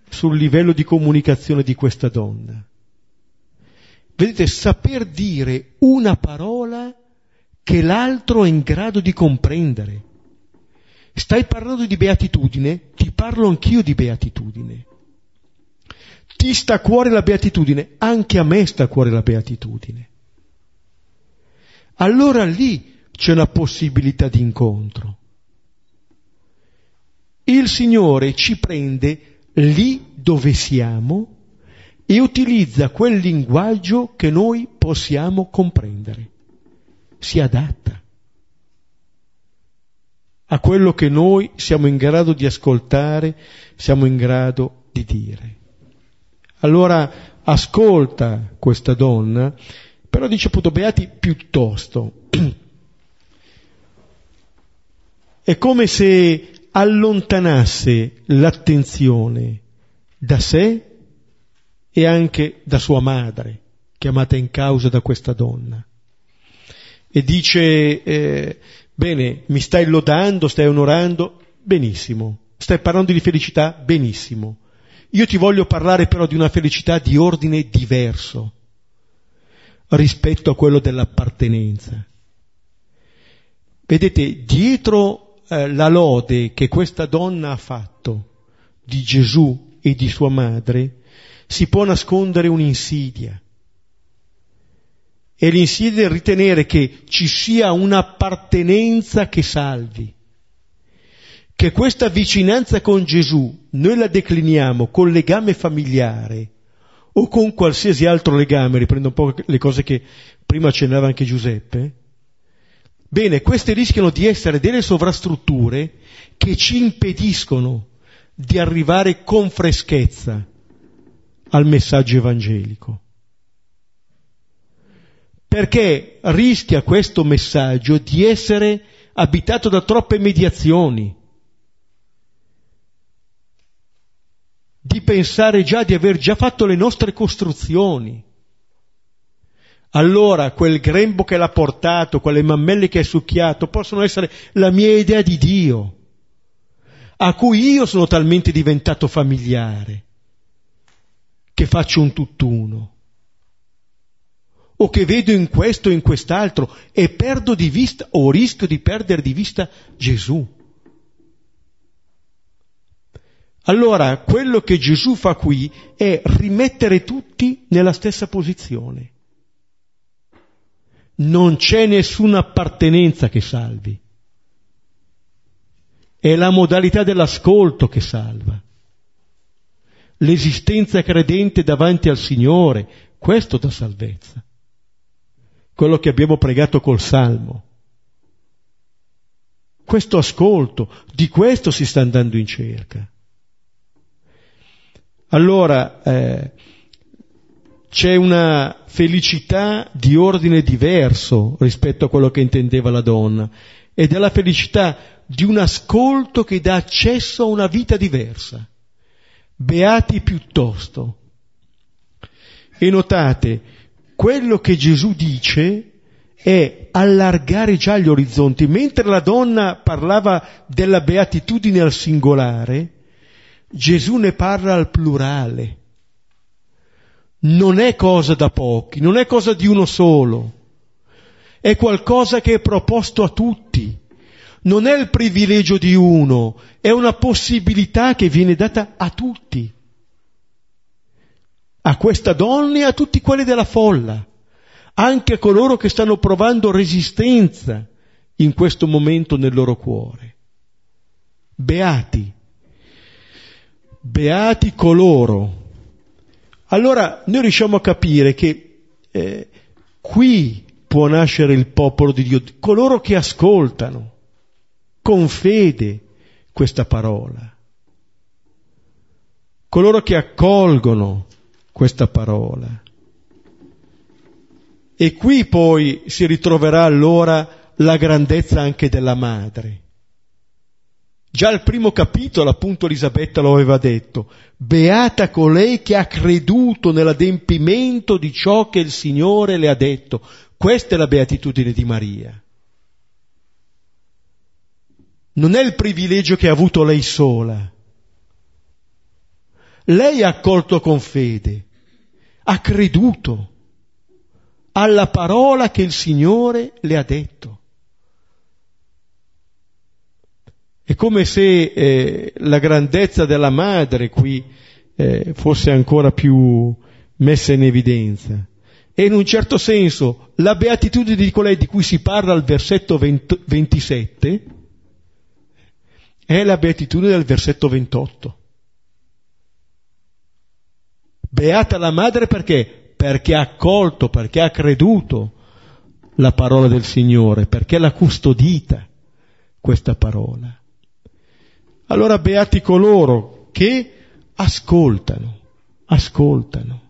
sul livello di comunicazione di questa donna. Vedete, saper dire una parola che l'altro è in grado di comprendere. Stai parlando di beatitudine, ti parlo anch'io di beatitudine. Ti sta a cuore la beatitudine, anche a me sta a cuore la beatitudine. Allora lì c'è una possibilità di incontro. Il Signore ci prende lì dove siamo e utilizza quel linguaggio che noi possiamo comprendere. Si adatta a quello che noi siamo in grado di ascoltare, siamo in grado di dire. Allora ascolta questa donna, però dice appunto beati piuttosto. È come se allontanasse l'attenzione da sé e anche da sua madre, chiamata in causa da questa donna. E dice, eh, bene, mi stai lodando, stai onorando, benissimo. Stai parlando di felicità, benissimo. Io ti voglio parlare però di una felicità di ordine diverso rispetto a quello dell'appartenenza. Vedete, dietro eh, la lode che questa donna ha fatto di Gesù e di sua madre, si può nascondere un'insidia. E l'insidia è ritenere che ci sia un'appartenenza che salvi. Che questa vicinanza con Gesù noi la decliniamo col legame familiare o con qualsiasi altro legame, riprendo un po' le cose che prima accennava anche Giuseppe, bene, queste rischiano di essere delle sovrastrutture che ci impediscono di arrivare con freschezza al messaggio evangelico. Perché rischia questo messaggio di essere abitato da troppe mediazioni, di pensare già di aver già fatto le nostre costruzioni. Allora quel grembo che l'ha portato, quelle mammelle che ha succhiato, possono essere la mia idea di Dio, a cui io sono talmente diventato familiare che faccio un tutt'uno, o che vedo in questo o in quest'altro e perdo di vista o rischio di perdere di vista Gesù. Allora, quello che Gesù fa qui è rimettere tutti nella stessa posizione. Non c'è nessuna appartenenza che salvi. È la modalità dell'ascolto che salva l'esistenza credente davanti al Signore, questo dà salvezza. Quello che abbiamo pregato col Salmo. Questo ascolto, di questo si sta andando in cerca. Allora, eh, c'è una felicità di ordine diverso rispetto a quello che intendeva la donna, ed è la felicità di un ascolto che dà accesso a una vita diversa beati piuttosto. E notate, quello che Gesù dice è allargare già gli orizzonti. Mentre la donna parlava della beatitudine al singolare, Gesù ne parla al plurale. Non è cosa da pochi, non è cosa di uno solo, è qualcosa che è proposto a tutti non è il privilegio di uno, è una possibilità che viene data a tutti, a questa donna e a tutti quelli della folla, anche a coloro che stanno provando resistenza in questo momento nel loro cuore. Beati, beati coloro. Allora noi riusciamo a capire che eh, qui può nascere il popolo di Dio, coloro che ascoltano con fede questa parola. Coloro che accolgono questa parola. E qui poi si ritroverà allora la grandezza anche della madre. Già al primo capitolo, appunto, Elisabetta lo aveva detto, beata colei che ha creduto nell'adempimento di ciò che il Signore le ha detto. Questa è la beatitudine di Maria non è il privilegio che ha avuto lei sola. Lei ha accolto con fede, ha creduto alla parola che il Signore le ha detto. È come se eh, la grandezza della madre qui eh, fosse ancora più messa in evidenza. E in un certo senso la beatitudine di colei di cui si parla al versetto 20, 27 è la beatitudine del versetto 28. Beata la madre perché? Perché ha accolto, perché ha creduto la parola del Signore, perché l'ha custodita questa parola. Allora beati coloro che ascoltano, ascoltano.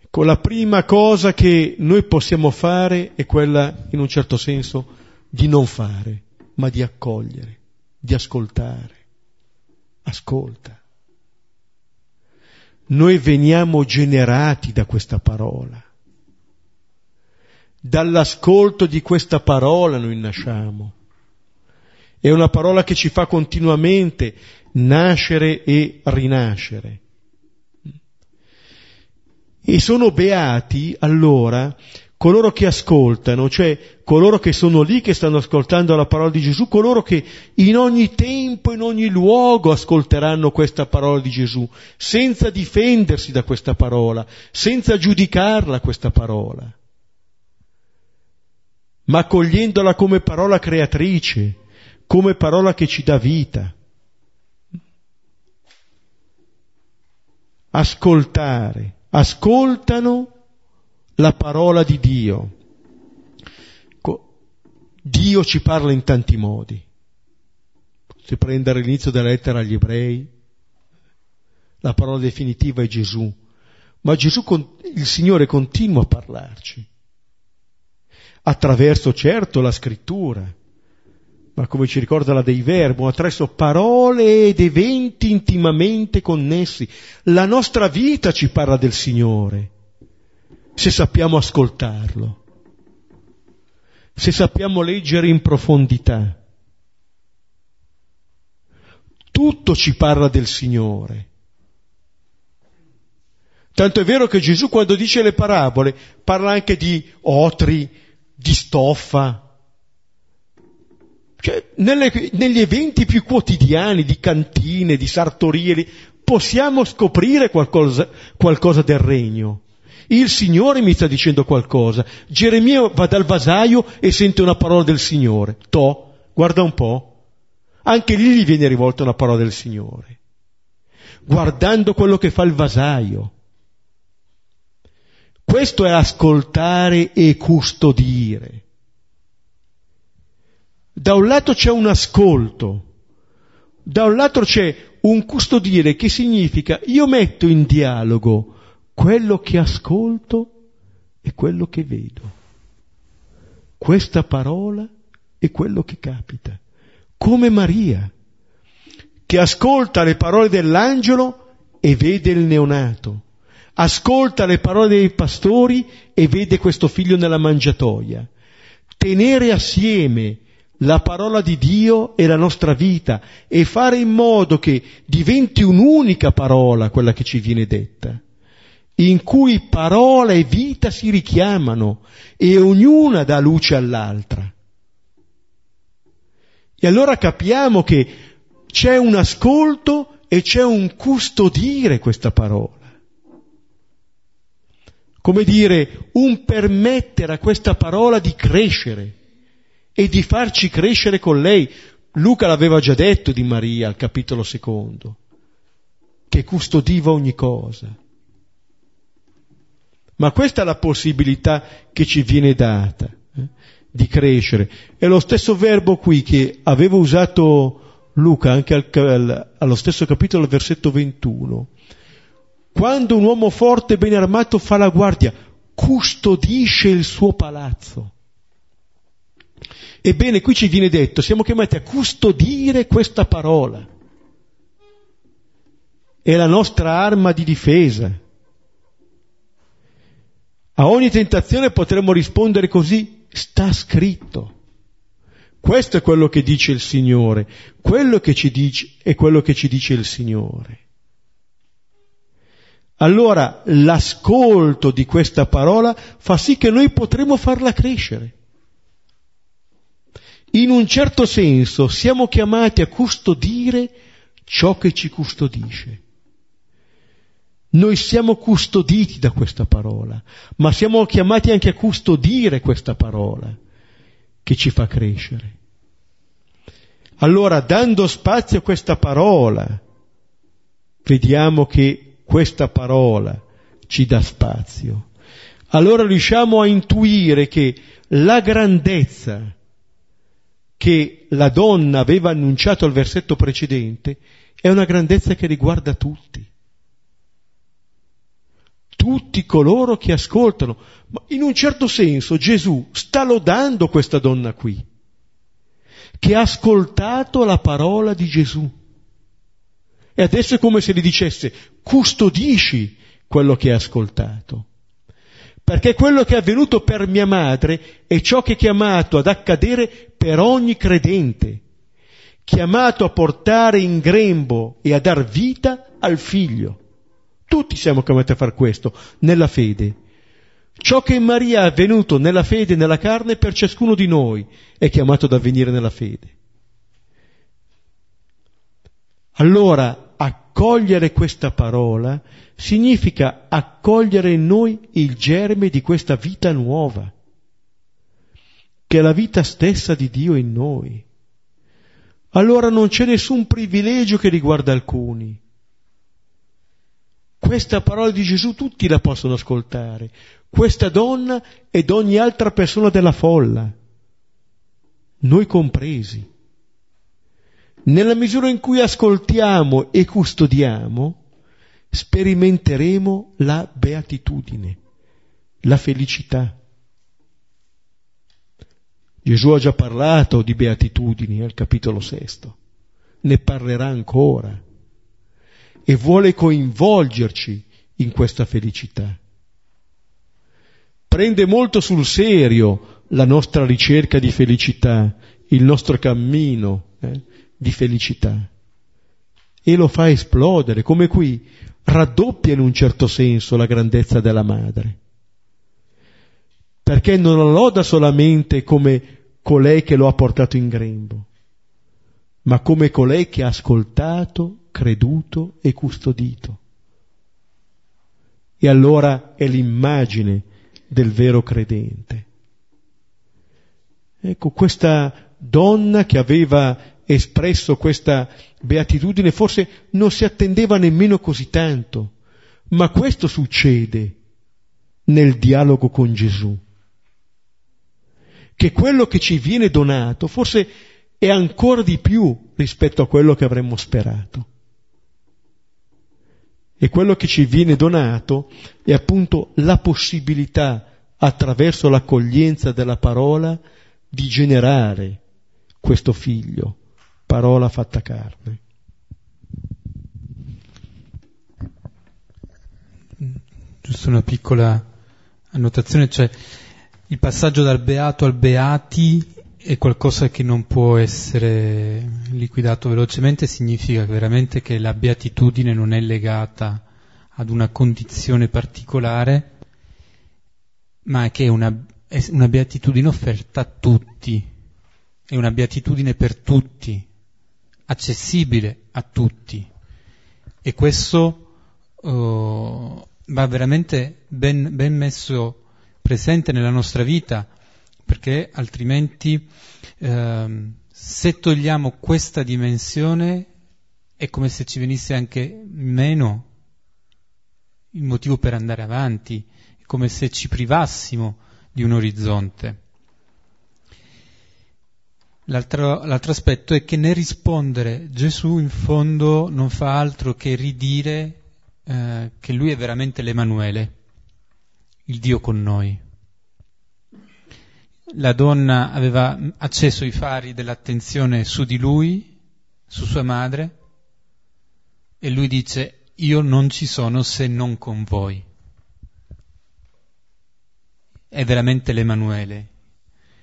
Ecco, la prima cosa che noi possiamo fare è quella, in un certo senso, di non fare, ma di accogliere, di ascoltare. Ascolta. Noi veniamo generati da questa parola. Dall'ascolto di questa parola noi nasciamo. È una parola che ci fa continuamente nascere e rinascere. E sono beati allora coloro che ascoltano, cioè coloro che sono lì, che stanno ascoltando la parola di Gesù, coloro che in ogni tempo, in ogni luogo ascolteranno questa parola di Gesù, senza difendersi da questa parola, senza giudicarla questa parola, ma accogliendola come parola creatrice, come parola che ci dà vita. Ascoltare ascoltano la parola di Dio. Dio ci parla in tanti modi. Se prendere l'inizio della lettera agli ebrei, la parola definitiva è Gesù, ma Gesù, il Signore continua a parlarci, attraverso certo la scrittura, ma come ci ricorda la Dei Verbo, attraverso parole ed eventi intimamente connessi. La nostra vita ci parla del Signore, se sappiamo ascoltarlo, se sappiamo leggere in profondità. Tutto ci parla del Signore. Tanto è vero che Gesù quando dice le parabole parla anche di otri, di stoffa, cioè, nelle, negli eventi più quotidiani di cantine, di sartorie, possiamo scoprire qualcosa, qualcosa del regno. Il Signore mi sta dicendo qualcosa. Geremia va dal vasaio e sente una parola del Signore. To, guarda un po'. Anche lì gli viene rivolta una parola del Signore. Guardando quello che fa il vasaio. Questo è ascoltare e custodire. Da un lato c'è un ascolto, da un lato c'è un custodire che significa io metto in dialogo quello che ascolto e quello che vedo. Questa parola è quello che capita. Come Maria, che ascolta le parole dell'angelo e vede il neonato, ascolta le parole dei pastori e vede questo figlio nella mangiatoia. Tenere assieme la parola di Dio è la nostra vita e fare in modo che diventi un'unica parola quella che ci viene detta, in cui parola e vita si richiamano e ognuna dà luce all'altra. E allora capiamo che c'è un ascolto e c'è un custodire questa parola. Come dire, un permettere a questa parola di crescere e di farci crescere con lei. Luca l'aveva già detto di Maria al capitolo secondo, che custodiva ogni cosa. Ma questa è la possibilità che ci viene data eh, di crescere. È lo stesso verbo qui che aveva usato Luca anche al, al, allo stesso capitolo, al versetto 21. Quando un uomo forte e ben armato fa la guardia, custodisce il suo palazzo. Ebbene, qui ci viene detto, siamo chiamati a custodire questa parola. È la nostra arma di difesa. A ogni tentazione potremmo rispondere così, sta scritto. Questo è quello che dice il Signore, quello che ci dice è quello che ci dice il Signore. Allora l'ascolto di questa parola fa sì che noi potremo farla crescere in un certo senso siamo chiamati a custodire ciò che ci custodisce. Noi siamo custoditi da questa parola, ma siamo chiamati anche a custodire questa parola che ci fa crescere. Allora, dando spazio a questa parola, vediamo che questa parola ci dà spazio. Allora riusciamo a intuire che la grandezza che la donna aveva annunciato al versetto precedente è una grandezza che riguarda tutti. Tutti coloro che ascoltano. Ma in un certo senso Gesù sta lodando questa donna qui, che ha ascoltato la parola di Gesù. E adesso è come se gli dicesse, custodisci quello che hai ascoltato. Perché quello che è avvenuto per mia madre è ciò che è chiamato ad accadere per ogni credente chiamato a portare in grembo e a dar vita al figlio. Tutti siamo chiamati a fare questo, nella fede. Ciò che in Maria è avvenuto nella fede e nella carne per ciascuno di noi è chiamato ad avvenire nella fede. Allora, accogliere questa parola significa accogliere in noi il germe di questa vita nuova, che è la vita stessa di Dio in noi allora non c'è nessun privilegio che riguarda alcuni. Questa parola di Gesù tutti la possono ascoltare, questa donna ed ogni altra persona della folla, noi compresi. Nella misura in cui ascoltiamo e custodiamo, sperimenteremo la beatitudine, la felicità. Gesù ha già parlato di beatitudini al capitolo sesto, ne parlerà ancora. E vuole coinvolgerci in questa felicità. Prende molto sul serio la nostra ricerca di felicità, il nostro cammino eh, di felicità. E lo fa esplodere, come qui raddoppia in un certo senso la grandezza della madre, perché non la loda solamente come colei che lo ha portato in grembo, ma come colei che ha ascoltato, creduto e custodito. E allora è l'immagine del vero credente. Ecco, questa donna che aveva espresso questa beatitudine forse non si attendeva nemmeno così tanto, ma questo succede nel dialogo con Gesù che quello che ci viene donato forse è ancora di più rispetto a quello che avremmo sperato. E quello che ci viene donato è appunto la possibilità, attraverso l'accoglienza della parola, di generare questo figlio, parola fatta carne. Giusto una piccola annotazione, cioè il passaggio dal beato al beati è qualcosa che non può essere liquidato velocemente, significa veramente che la beatitudine non è legata ad una condizione particolare, ma che è una, è una beatitudine offerta a tutti, è una beatitudine per tutti, accessibile a tutti. E questo uh, va veramente ben, ben messo presente nella nostra vita, perché altrimenti eh, se togliamo questa dimensione è come se ci venisse anche meno il motivo per andare avanti, è come se ci privassimo di un orizzonte. L'altro, l'altro, aspetto è che nel rispondere Gesù in fondo non fa altro che ridire eh, che lui è veramente l'Emanuele, il Dio con noi. La donna aveva acceso i fari dell'attenzione su di lui, su sua madre, e lui dice, io non ci sono se non con voi. È veramente l'Emanuele,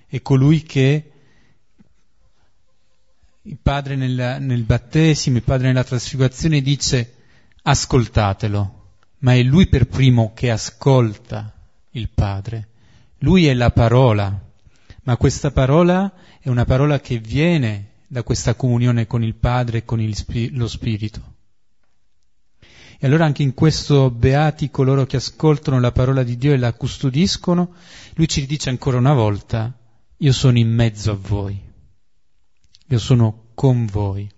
è colui che il padre nel, nel battesimo, il padre nella trasfigurazione dice ascoltatelo, ma è lui per primo che ascolta il Padre. Lui è la parola, ma questa parola è una parola che viene da questa comunione con il Padre e con il, lo Spirito. E allora anche in questo beati coloro che ascoltano la parola di Dio e la custodiscono, lui ci dice ancora una volta, io sono in mezzo a voi, io sono con voi.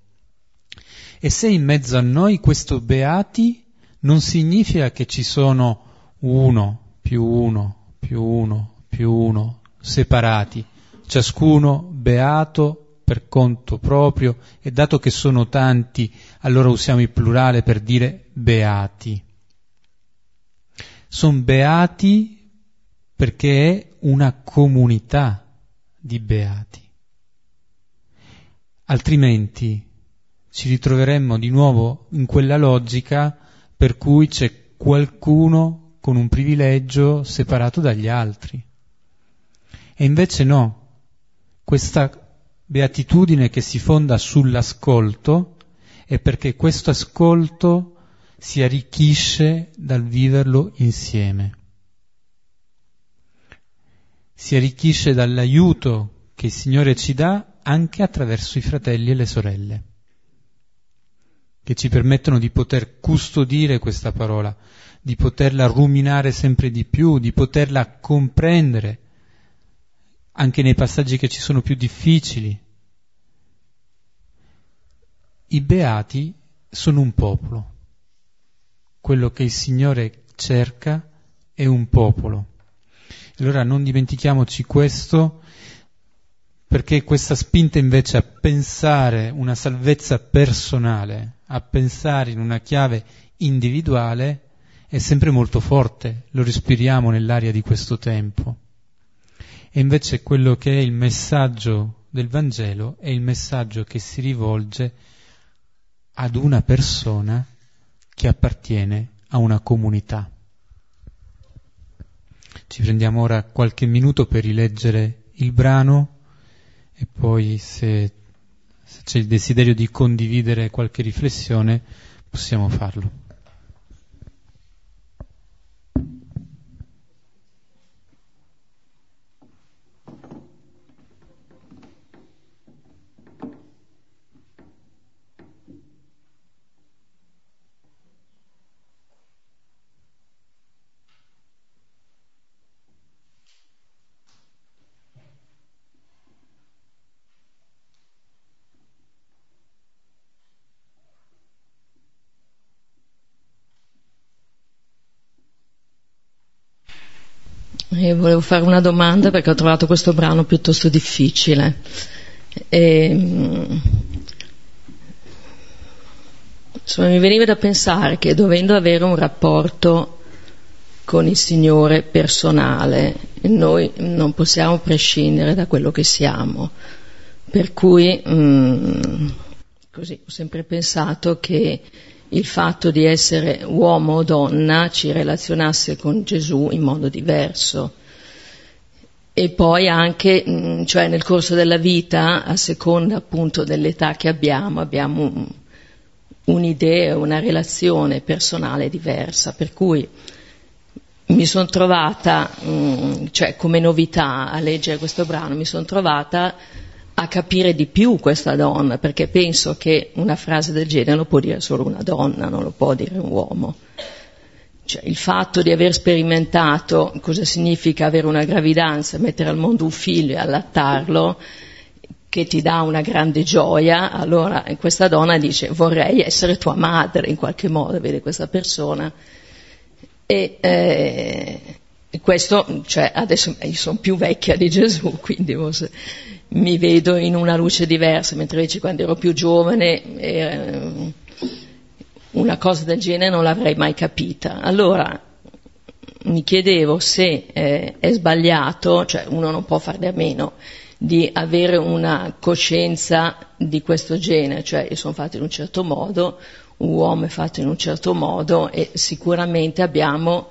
E se in mezzo a noi questo beati non significa che ci sono uno più uno, più uno, più uno, separati, ciascuno beato per conto proprio e dato che sono tanti, allora usiamo il plurale per dire beati. Sono beati perché è una comunità di beati. Altrimenti ci ritroveremmo di nuovo in quella logica per cui c'è qualcuno con un privilegio separato dagli altri. E invece no, questa beatitudine che si fonda sull'ascolto è perché questo ascolto si arricchisce dal viverlo insieme. Si arricchisce dall'aiuto che il Signore ci dà anche attraverso i fratelli e le sorelle che ci permettono di poter custodire questa parola, di poterla ruminare sempre di più, di poterla comprendere anche nei passaggi che ci sono più difficili. I beati sono un popolo. Quello che il Signore cerca è un popolo. Allora non dimentichiamoci questo perché questa spinta invece a pensare una salvezza personale a pensare in una chiave individuale è sempre molto forte, lo respiriamo nell'aria di questo tempo. E invece quello che è il messaggio del Vangelo è il messaggio che si rivolge ad una persona che appartiene a una comunità. Ci prendiamo ora qualche minuto per rileggere il brano e poi se se c'è il desiderio di condividere qualche riflessione, possiamo farlo. E volevo fare una domanda perché ho trovato questo brano piuttosto difficile. E, mm, insomma, mi veniva da pensare che dovendo avere un rapporto con il Signore personale, noi non possiamo prescindere da quello che siamo. Per cui, mh, mm, così, ho sempre pensato che il fatto di essere uomo o donna ci relazionasse con Gesù in modo diverso. E poi anche, mm, cioè nel corso della vita, a seconda appunto dell'età che abbiamo, abbiamo un'idea, una relazione personale diversa, per cui mi sono trovata, mm, cioè come novità a leggere questo brano, mi sono trovata a capire di più questa donna, perché penso che una frase del genere lo può dire solo una donna, non lo può dire un uomo. Cioè, il fatto di aver sperimentato cosa significa avere una gravidanza, mettere al mondo un figlio e allattarlo, che ti dà una grande gioia, allora questa donna dice vorrei essere tua madre in qualche modo, vede questa persona. E, eh, questo, cioè, adesso io sono più vecchia di Gesù, quindi forse mi vedo in una luce diversa, mentre invece quando ero più giovane eh, una cosa del genere non l'avrei mai capita. Allora mi chiedevo se eh, è sbagliato, cioè uno non può farne a meno di avere una coscienza di questo genere, cioè io sono fatto in un certo modo, un uomo è fatto in un certo modo e sicuramente abbiamo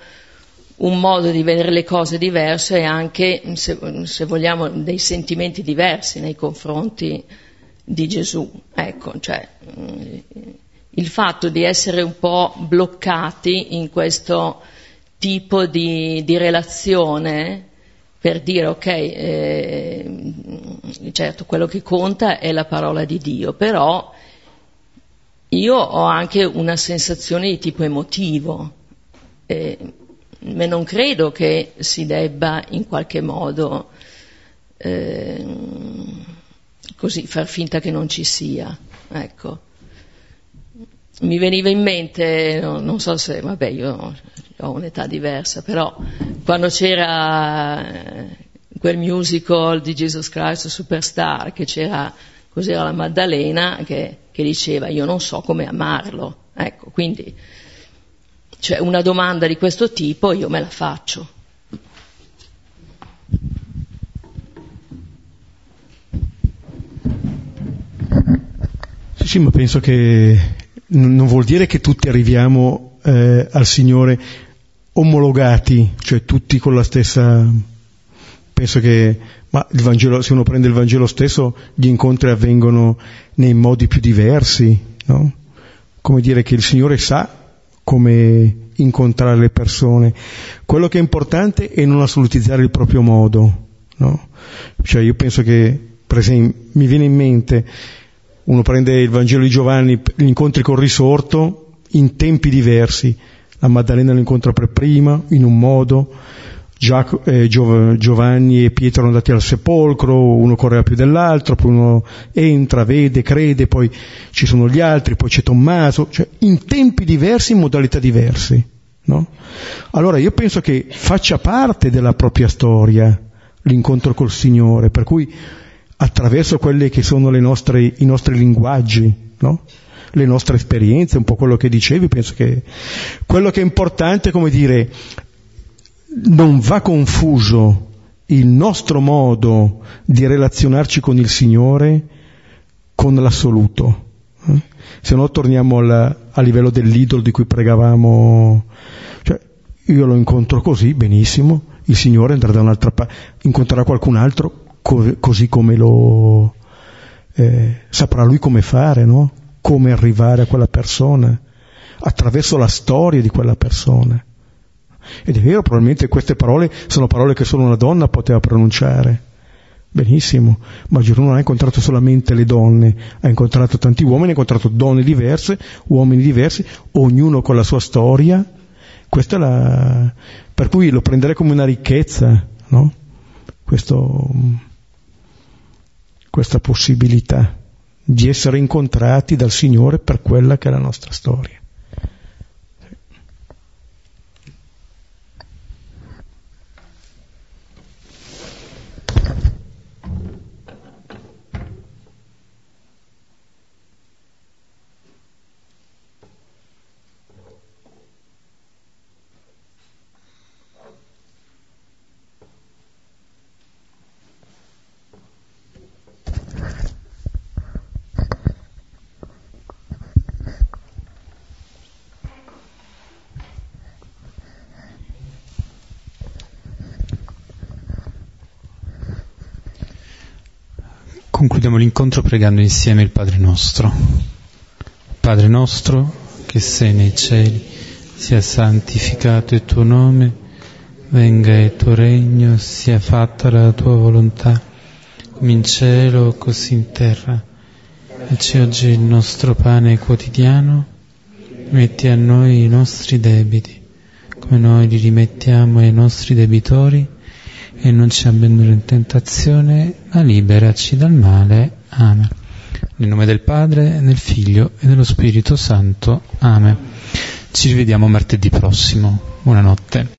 un modo di vedere le cose diverso e anche, se, se, vogliamo, dei sentimenti diversi nei confronti di Gesù. Ecco, cioè, il fatto di essere un po' bloccati in questo tipo di, di relazione per dire ok, eh, certo quello che conta è la parola di Dio, però io ho anche una sensazione di tipo emotivo. Eh, ma non credo che si debba in qualche modo eh, così far finta che non ci sia. Ecco. Mi veniva in mente, no, non so se, vabbè, io ho un'età diversa, però quando c'era quel musical di Jesus Christ Superstar, che c'era Cos'era la Maddalena che, che diceva io non so come amarlo. Ecco, quindi cioè una domanda di questo tipo io me la faccio. Sì, sì, ma penso che non vuol dire che tutti arriviamo eh, al Signore omologati, cioè tutti con la stessa... Penso che ma Vangelo, se uno prende il Vangelo stesso, gli incontri avvengono nei modi più diversi, no? Come dire che il Signore sa come incontrare le persone. Quello che è importante è non assolutizzare il proprio modo, no? Cioè io penso che, per esempio, mi viene in mente, uno prende il Vangelo di Giovanni, gli incontri col risorto in tempi diversi, la Maddalena lo incontra per prima, in un modo, Giovanni e Pietro sono andati al sepolcro, uno correva più dell'altro, poi uno entra, vede, crede, poi ci sono gli altri, poi c'è Tommaso, cioè in tempi diversi, in modalità diverse. No? Allora io penso che faccia parte della propria storia l'incontro col Signore, per cui attraverso quelli che sono nostre, i nostri linguaggi, no? le nostre esperienze, un po' quello che dicevi, penso che quello che è importante, come dire, non va confuso il nostro modo di relazionarci con il Signore con l'assoluto. Eh? Se no torniamo al, a livello dell'idolo di cui pregavamo. Cioè, io lo incontro così, benissimo, il Signore andrà da un'altra parte, incontrerà qualcun altro co- così come lo... Eh, saprà lui come fare, no? Come arrivare a quella persona, attraverso la storia di quella persona. Ed è vero, probabilmente queste parole sono parole che solo una donna poteva pronunciare. Benissimo, ma Gesù non ha incontrato solamente le donne, ha incontrato tanti uomini, ha incontrato donne diverse, uomini diversi, ognuno con la sua storia. Questa è la... per cui lo prenderei come una ricchezza, no? Questo, questa possibilità di essere incontrati dal Signore per quella che è la nostra storia. Concludiamo l'incontro pregando insieme il Padre nostro. Padre nostro che sei nei cieli, sia santificato il tuo nome, venga il tuo regno, sia fatta la tua volontà, come in cielo così in terra. Dacci oggi il nostro pane quotidiano, metti a noi i nostri debiti, come noi li rimettiamo ai nostri debitori e non ci abbandoni in tentazione, ma liberaci dal male. Amen. Nel nome del Padre, del Figlio e dello Spirito Santo. Amen. Ci rivediamo martedì prossimo. Buonanotte.